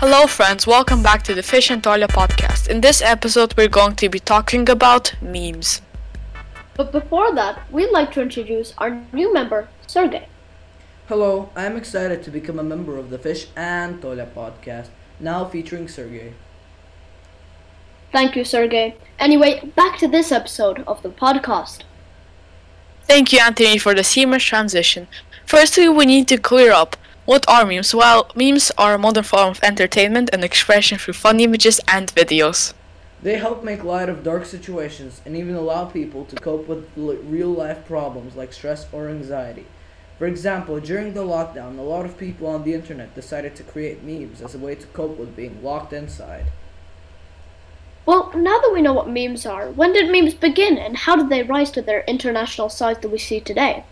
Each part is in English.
Hello, friends. Welcome back to the Fish and Toilet podcast. In this episode, we're going to be talking about memes. But before that, we'd like to introduce our new member, Sergey. Hello, I am excited to become a member of the Fish and Toilet podcast, now featuring Sergey. Thank you, Sergey. Anyway, back to this episode of the podcast. Thank you, Anthony, for the seamless transition. Firstly, we need to clear up what are memes? Well, memes are a modern form of entertainment and expression through fun images and videos. They help make light of dark situations and even allow people to cope with real life problems like stress or anxiety. For example, during the lockdown, a lot of people on the internet decided to create memes as a way to cope with being locked inside. Well, now that we know what memes are, when did memes begin and how did they rise to their international size that we see today?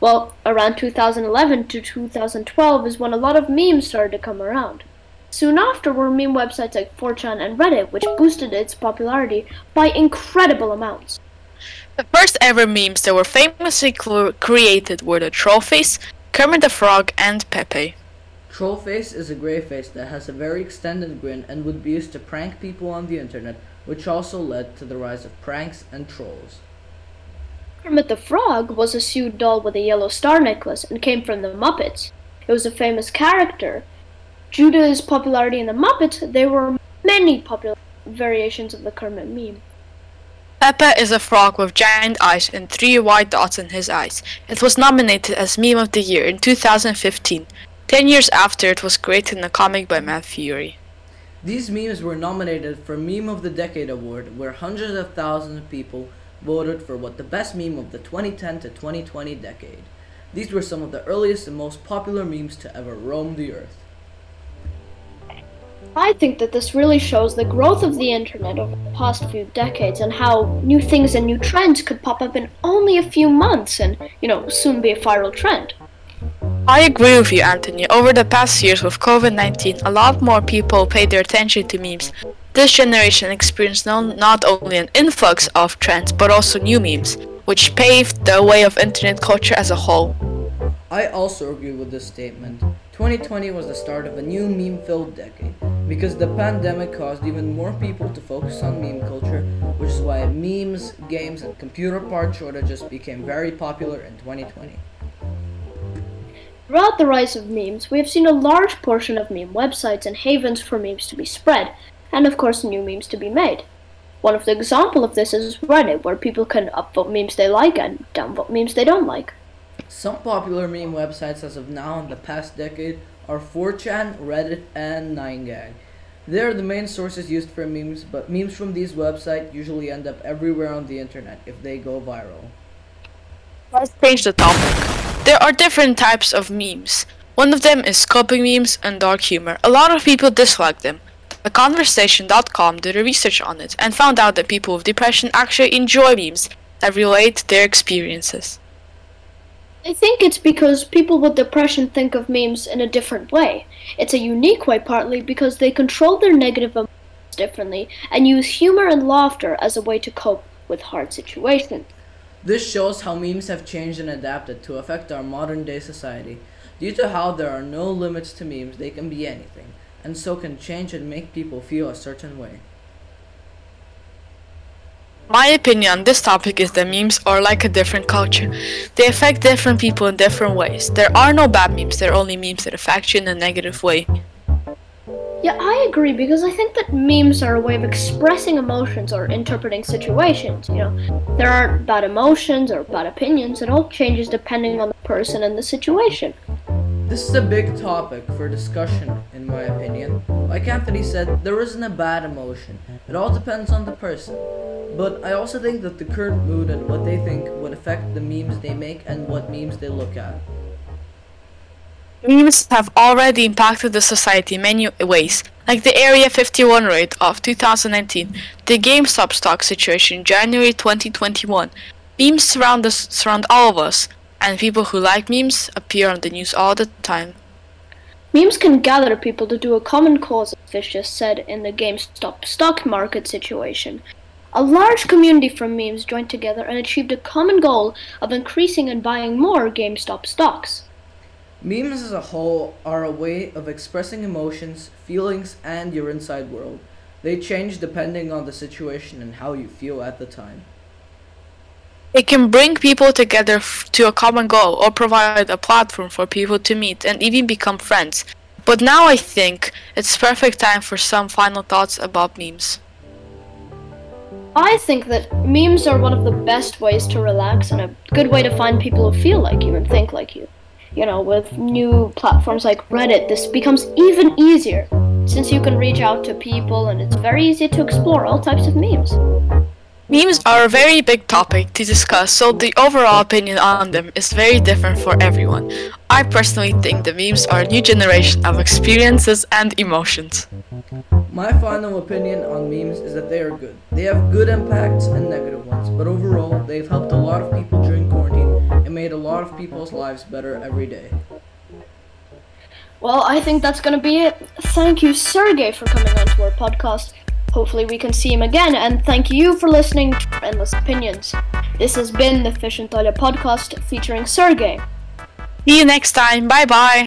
Well, around 2011 to 2012 is when a lot of memes started to come around. Soon after were meme websites like 4chan and Reddit, which boosted its popularity by incredible amounts. The first ever memes that were famously created were the Trollface, Kermit the Frog, and Pepe. Trollface is a gray face that has a very extended grin and would be used to prank people on the internet, which also led to the rise of pranks and trolls. Kermit the Frog was a sued doll with a yellow star necklace and came from the Muppets. It was a famous character. Due to his popularity in the Muppets, there were many popular variations of the Kermit meme. Pepe is a frog with giant eyes and three white dots in his eyes. It was nominated as Meme of the Year in 2015, ten years after it was created in a comic by Matt Furie. These memes were nominated for Meme of the Decade award, where hundreds of thousands of people voted for what the best meme of the 2010 to 2020 decade. These were some of the earliest and most popular memes to ever roam the earth. I think that this really shows the growth of the internet over the past few decades and how new things and new trends could pop up in only a few months and, you know, soon be a viral trend. I agree with you, Anthony. Over the past years with COVID 19, a lot more people paid their attention to memes this generation experienced not only an influx of trends, but also new memes, which paved the way of internet culture as a whole. I also agree with this statement. 2020 was the start of a new meme filled decade because the pandemic caused even more people to focus on meme culture, which is why memes, games, and computer part shortages became very popular in 2020. Throughout the rise of memes, we have seen a large portion of meme websites and havens for memes to be spread, and of course new memes to be made. One of the example of this is Reddit, where people can upvote memes they like and downvote memes they don't like. Some popular meme websites as of now in the past decade are 4chan, Reddit, and 9gag. They are the main sources used for memes, but memes from these websites usually end up everywhere on the internet if they go viral. Let's change the topic. There are different types of memes. One of them is coping memes and dark humor. A lot of people dislike them. TheConversation.com did a research on it and found out that people with depression actually enjoy memes that relate their experiences. I think it's because people with depression think of memes in a different way. It's a unique way partly because they control their negative emotions differently and use humor and laughter as a way to cope with hard situations. This shows how memes have changed and adapted to affect our modern day society. Due to how there are no limits to memes, they can be anything and so can change and make people feel a certain way. My opinion on this topic is that memes are like a different culture. They affect different people in different ways. There are no bad memes, there are only memes that affect you in a negative way. Yeah, I agree because I think that memes are a way of expressing emotions or interpreting situations. You know, there aren't bad emotions or bad opinions, it all changes depending on the person and the situation. This is a big topic for discussion, in my opinion. Like Anthony said, there isn't a bad emotion. It all depends on the person. But I also think that the current mood and what they think would affect the memes they make and what memes they look at. Memes have already impacted the society in many ways, like the Area 51 raid of 2019, the GameStop stock situation in January 2021. Memes surround us, surround all of us, and people who like memes appear on the news all the time. Memes can gather people to do a common cause, as Fish just said in the GameStop stock market situation. A large community from memes joined together and achieved a common goal of increasing and buying more GameStop stocks. Memes as a whole are a way of expressing emotions, feelings, and your inside world. They change depending on the situation and how you feel at the time. It can bring people together f- to a common goal or provide a platform for people to meet and even become friends. But now I think it's perfect time for some final thoughts about memes. I think that memes are one of the best ways to relax and a good way to find people who feel like you and think like you. You know, with new platforms like Reddit, this becomes even easier since you can reach out to people and it's very easy to explore all types of memes. Memes are a very big topic to discuss, so the overall opinion on them is very different for everyone. I personally think the memes are a new generation of experiences and emotions. My final opinion on memes is that they are good. They have good impacts and negative ones, but overall, they've helped a lot of people during quarantine and made a lot of people's lives better every day. Well, I think that's gonna be it. Thank you, Sergey, for coming on to our podcast. Hopefully, we can see him again, and thank you for listening to Endless Opinions. This has been the Fish and Toilet podcast featuring Sergey. See you next time. Bye bye.